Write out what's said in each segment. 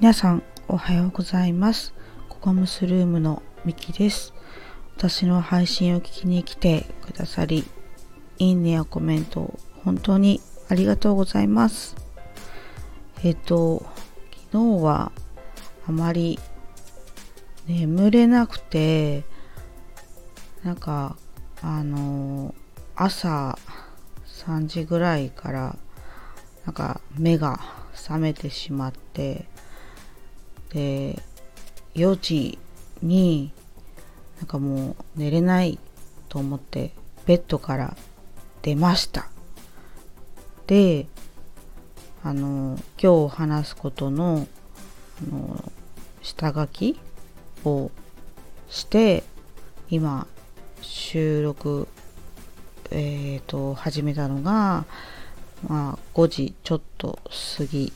皆さんおはようございます。ココムスルームのミキです。私の配信を聞きに来てくださりいいねやコメント本当にありがとうございます。えっ、と昨日はあまり眠れなくてなんかあの朝3時ぐらいからなんか目が覚めてしまってで4時になんかもう寝れないと思ってベッドから出ました。であの今日話すことのあの下書きをして今収録えっ、ー、と始めたのがまあ5時ちょっと過ぎ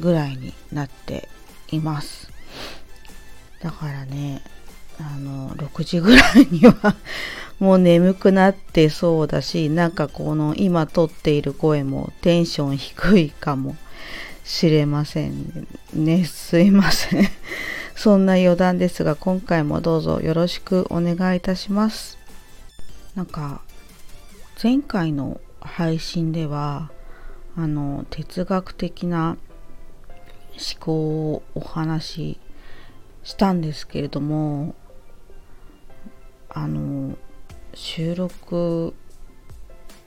ぐらいになっています。だからねあの6時ぐらいにはもう眠くなってそうだしなんかこの今撮っている声もテンション低いかもしれませんね。すいません。そんな余談ですが今回もどうぞよろしくお願いいたします。なんか前回の配信ではあの哲学的な思考をお話ししたんですけれどもあの収録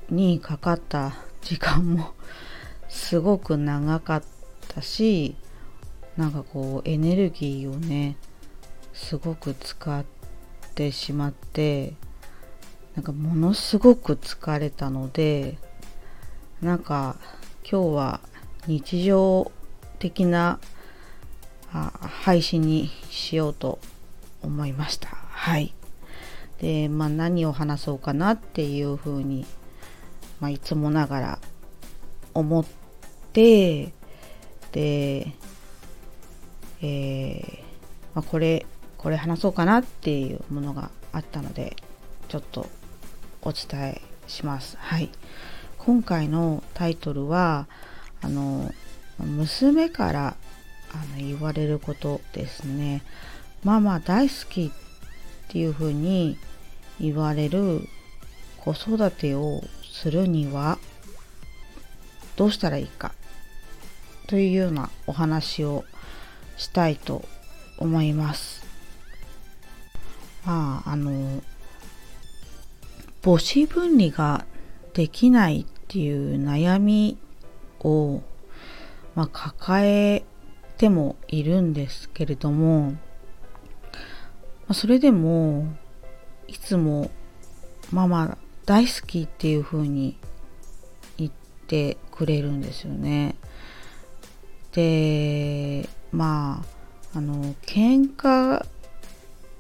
にかかった時間も すごく長かったしなんかこうエネルギーをねすごく使ってしまってなんかものすごく疲れたのでなんか今日は日常的な配信にしようと思いました。はい。で、まあ何を話そうかなっていうふうに、まあ、いつもながら思って、で、えー、まあ、これ、これ話そうかなっていうものがあったので、ちょっとお伝えします。はい。今回のタイトルは、あの、娘からあの言われることですね。ママ大好きっていうふうに言われる子育てをするにはどうしたらいいか？というようなお話をしたいと思います。まあ、あの、母子分離ができないっていう悩みをまあ、抱えてもいるんですけれども、まあ、それでもいつもママ大好きっていう風に言ってくれるんですよね。でまああの喧嘩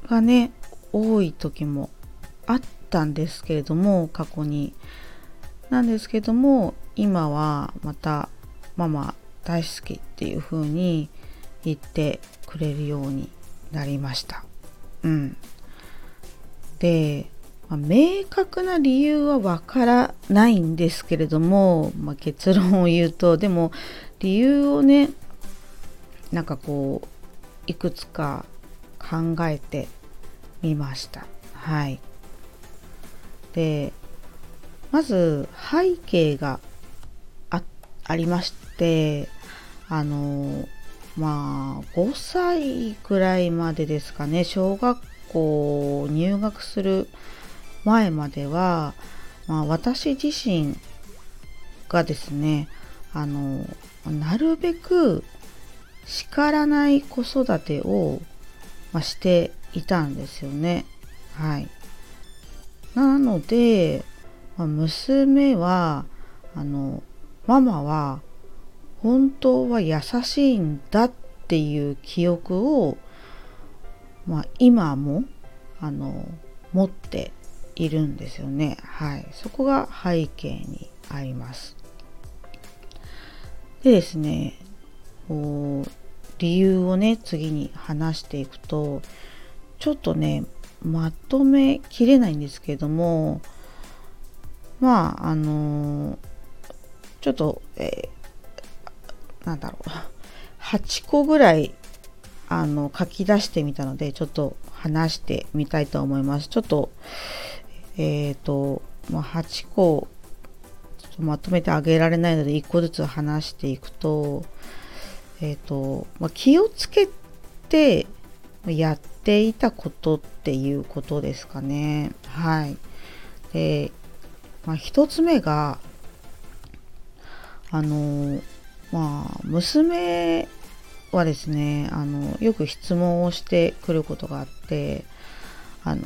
がね多い時もあったんですけれども過去になんですけども今はまたママ大好きっていう風に言ってくれるようになりました。うん。で、まあ、明確な理由はわからないんですけれども、まあ、結論を言うとでも理由をねなんかこういくつか考えてみました。はい。でまず背景がありましてあのまあ5歳くらいまでですかね小学校入学する前までは、まあ、私自身がですねあのなるべく叱らない子育てを、まあ、していたんですよね。はい。なので、まあ、娘はあのママは本当は優しいんだっていう記憶を、まあ、今もあの持っているんですよね。はい。そこが背景にあります。でですね、こう理由をね、次に話していくと、ちょっとね、まとめきれないんですけども、まあ、あのちょっと、えー、なんだろう、8個ぐらいあの書き出してみたのでちょっと話してみたいと思います。ちょっとえっ、ー、と、まあ、8個まとめてあげられないので1個ずつ話していくと,、えーとまあ、気をつけてやっていたことっていうことですかね。はい。で、まあ、1つ目があのまあ娘はですねあのよく質問をしてくることがあってあの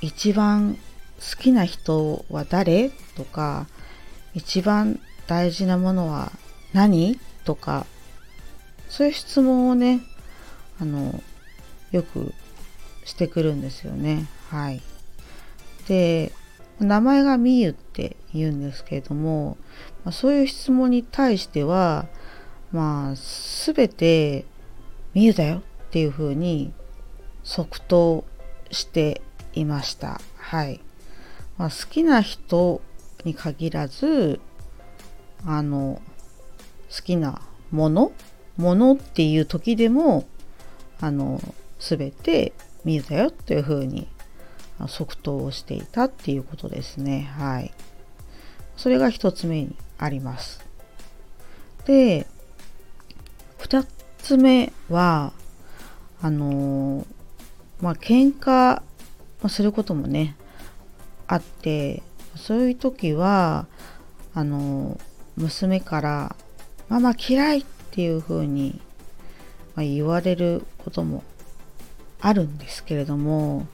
一番好きな人は誰とか一番大事なものは何とかそういう質問をねあのよくしてくるんですよね。はい。で名前がみゆって言うんですけれども、まあ、そういう質問に対してはまあ全てみゆだよっていうふうに即答していました。はい。まあ、好きな人に限らずあの好きなものものっていう時でもあの全て見だよというふうに即答をしていたっていうことですねはいそれが一つ目にありますで二つ目はあのまあ喧嘩することもねあってそういう時はあの娘から「ママ嫌い!」っていう風に、ま、言われることもあるんですけれども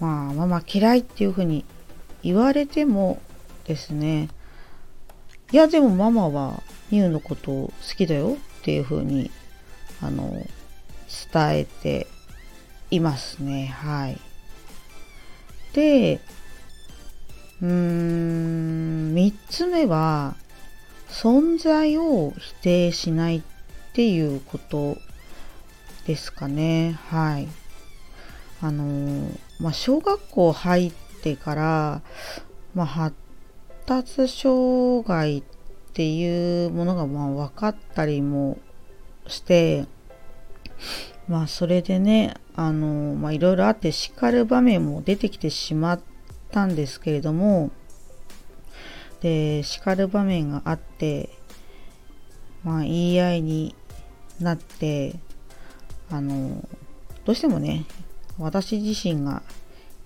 まあママ嫌いっていう風に言われてもですねいやでもママはミュウのことを好きだよっていう風にあの伝えていますねはいでうーん、3つ目は、存在を否定しないっていうことですかね。はい。あのまあ、小学校入ってから、まあ、発達障害っていうものがまあ分かったりもして、まあそれでね、あのまあいろいろあって叱る場面も出てきてしまったんですけれどもで叱る場面があってまあ言い合いになってあのどうしてもね私自身が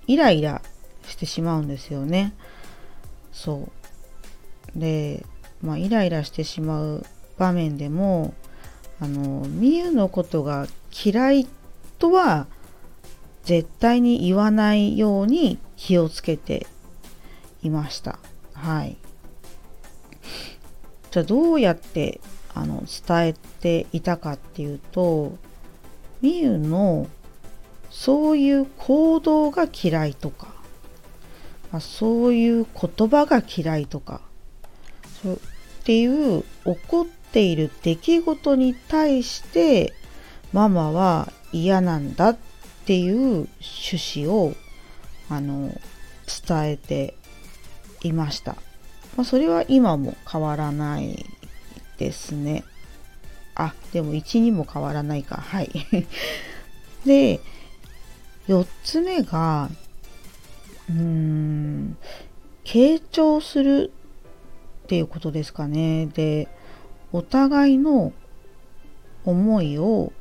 イライラしてしまうんですよねそうでまあイライラしてしまう場面でもあのみゆのことが嫌いとは絶対に言わないように気をつけていました。はい。じゃあどうやってあの伝えていたかっていうとみゆのそういう行動が嫌いとか、まあ、そういう言葉が嫌いとかそうっていう起こっている出来事に対してママは嫌なんだっていう趣旨をあの伝えていました。まあ、それは今も変わらないですね。あ、でも1にも変わらないか。はい。で、4つ目が、うーん、傾聴するっていうことですかね。で、お互いの思いを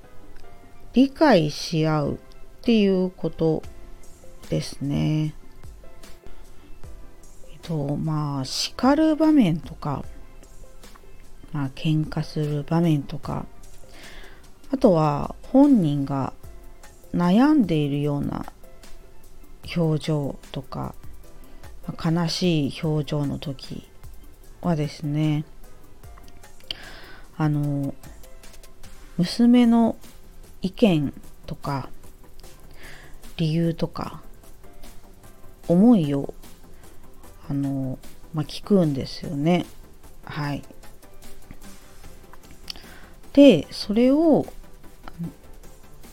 理解し合うっていうことですね。えっとまあ叱る場面とかまあ喧嘩する場面とかあとは本人が悩んでいるような表情とか悲しい表情の時はですねあの娘の意見とか理由とか思いをあの、まあ、聞くんですよね。はい。でそれを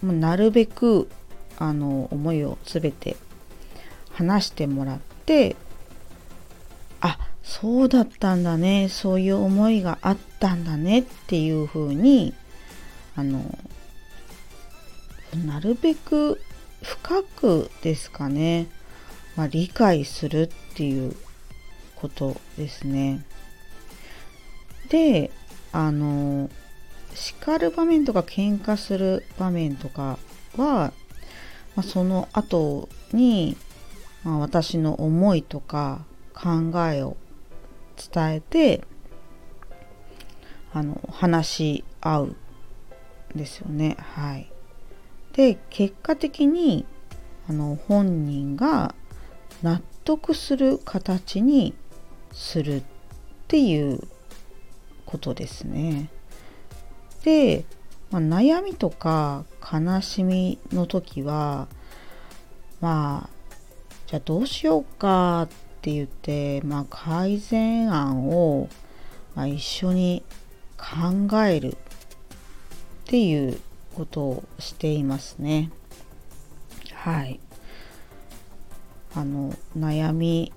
なるべくあの思いを全て話してもらってあそうだったんだねそういう思いがあったんだねっていうふうにあのなるべく深くですかね、まあ、理解するっていうことですね。であの叱る場面とか喧嘩する場面とかは、まあ、その後に、まあ、私の思いとか考えを伝えてあの話し合うんですよね。はい、で結果的にあの本人が納得する形にするっていうことですね。で、まあ、悩みとか悲しみの時はまあじゃあどうしようかって言って、まあ、改善案を、まあ、一緒に考えるっていうことをしていますね。はい。あの悩み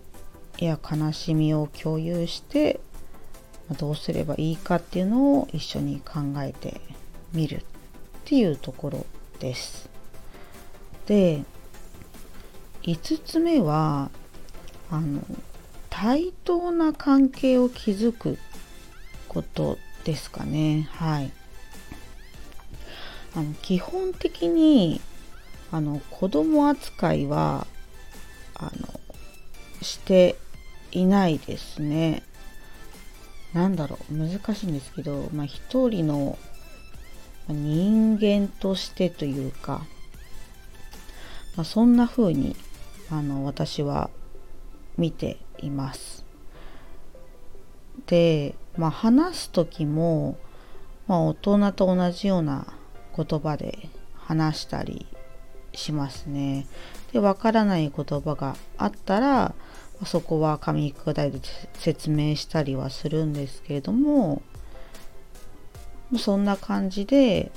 や悲しみを共有してどうすればいいかっていうのを一緒に考えてみるっていうところです。で5つ目はあの対等な関係を築くことですかね。はい。あの基本的にあの子供扱いはあのしていないですね。なんだろう難しいんですけど、まあ、一人の人間としてというか、まあ、そんな風にあの私は見ています。で、まあ、話す時も、まあ、大人と同じような言葉で話したりしますね。で、わからない言葉があったら、そこは噛み砕いて説明したりはするんですけれどもそんな感じで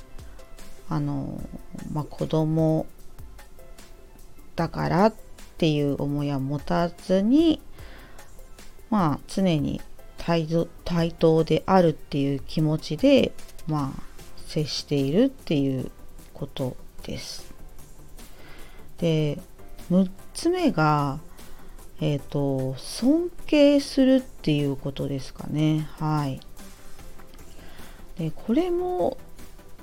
あの、まあ、子供だからっていう思いは持たずにまあ常に対対等であるっていう気持ちでまあ接しているっていうことです。で6つ目がえっ、ー、と、尊敬するっていうことですかね。はい。で、これも、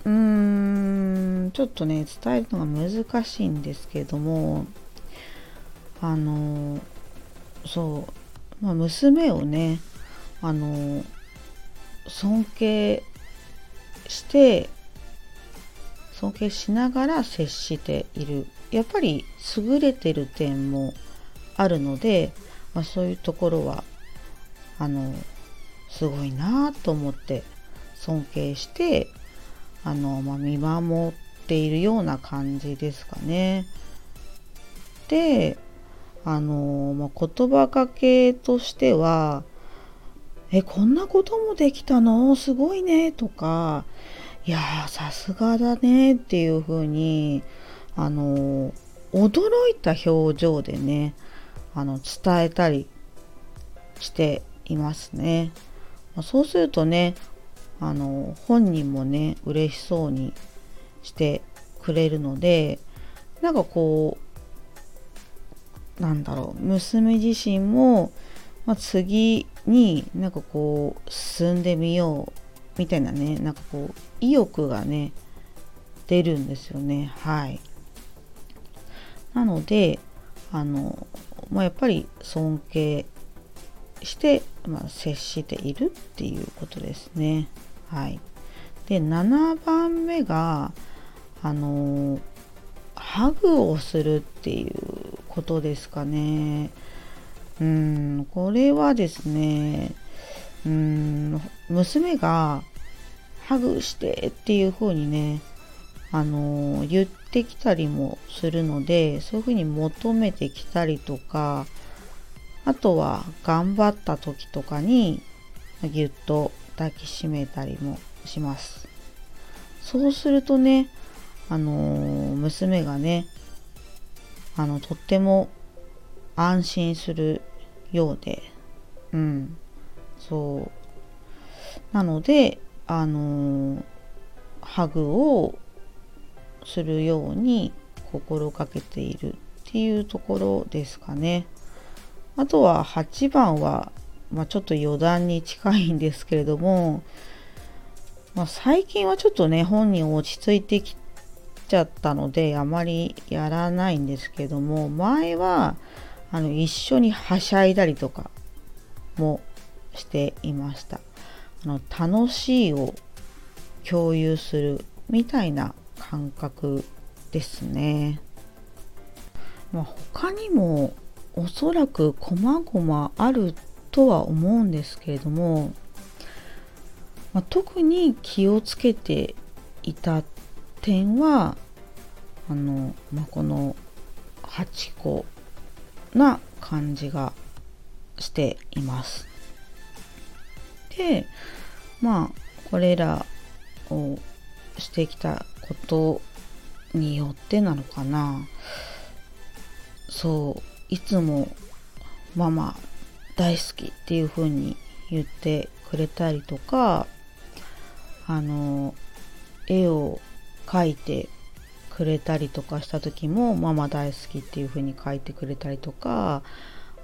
うーん、ちょっとね、伝えるのが難しいんですけども、あの、そう、まあ、娘をね、あの、尊敬して、尊敬しながら接している。やっぱり優れてる点もあるので、まあ、そういうところはあのすごいなと思って尊敬してあの、まあ、見守っているような感じですかね。であの、まあ、言葉かけとしては「えこんなこともできたの？すごいね」とか「いやさすがだね」っていう風にあの驚いた表情でねあの伝えたりしていますね。そうするとねあの本人もね嬉しそうにしてくれるのでなんかこうなんだろう娘自身も、まあ、次になんかこう進んでみようみたいなねなんかこう意欲がね出るんですよねはいなのであのまあ、やっぱり尊敬して、まあ、接しているっていうことですね。はい。で、7番目が、あのハグをするっていうことですかね。うん、これはですね、うん、娘がハグしてっていう風にね、あの言ってきたりもするのでそういうふうに求めてきたりとかあとは頑張った時とかにぎゅっと抱きしめたりもします。そうするとねあの娘がねあのとっても安心するようでうんそう。なのであのハグをするように心がけているっていうところですかね。あとは8番は、まあ、ちょっと余談に近いんですけれども、まあ、最近はちょっとね本人落ち着いてきちゃったのであまりやらないんですけども前はあの一緒にはしゃいだりとかもしていました。あの楽しいを共有するみたいな感覚ですね。まあ、他にもおそらく細々あるとは思うんですけれども、まあ、特に気をつけていた点はあの、まあ、この8個な感じがしています。でまあこれらをしてきたことによってなのかな。そう。いつもママ大好きっていう風に言ってくれたりとかあの絵を描いてくれたりとかした時もママ大好きっていう風に書いてくれたりとか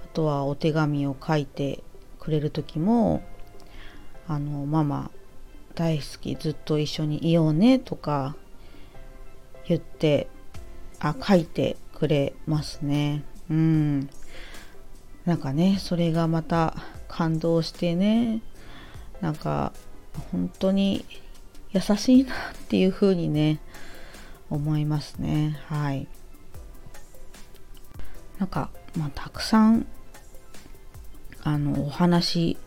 あとはお手紙を書いてくれる時もあのママ大好きずっと一緒にいようねとか言ってあ書いてくれますね。うん。なんかねそれがまた感動してね。なんか本当に優しいなっていう風にね思いますね。はい。なんかまあたくさんあのお話し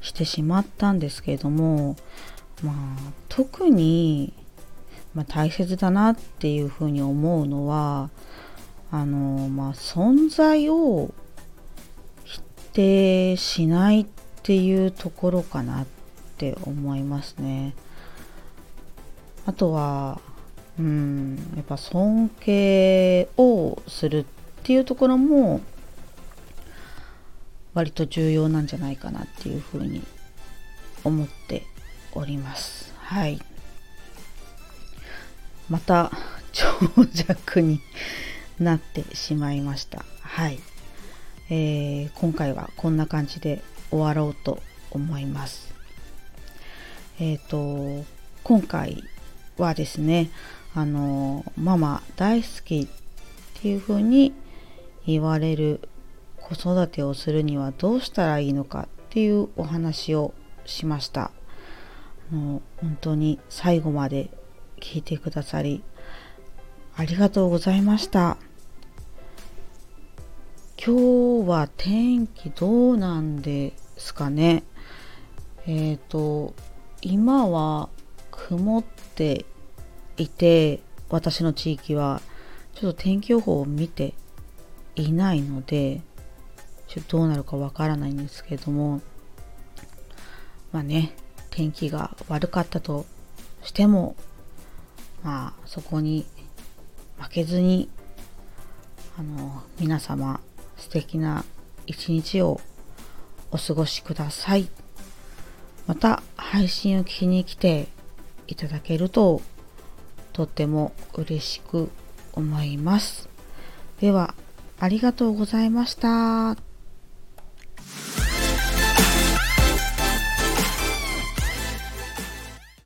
してしまったんですけれどもまあ特に、まあ、大切だなっていうふうに思うのはあのまあ存在を否定しないっていうところかなって思いますね。あとはうんやっぱ尊敬をするっていうところも割と重要なんじゃないかなっていうふうに思っております。はい。また長尺になってしまいました。はい。えー、今回はこんな感じで終わろうと思います。えっ、ー、と、今回はですね、あの、ママ大好きっていう風に言われる子育てをするにはどうしたらいいのかっていうお話をしました。あの本当に最後まで聞いてくださりありがとうございました。今日は天気どうなんですかね？えっ、ー、と今は曇っていて私の地域はちょっと天気予報を見ていないのでちょっとどうなるかわからないんですけどもまあね天気が悪かったとしてもまあそこに負けずにあの皆様素敵な一日をお過ごしくださいまた配信を聞きに来ていただけるととっても嬉しく思いますではありがとうございました。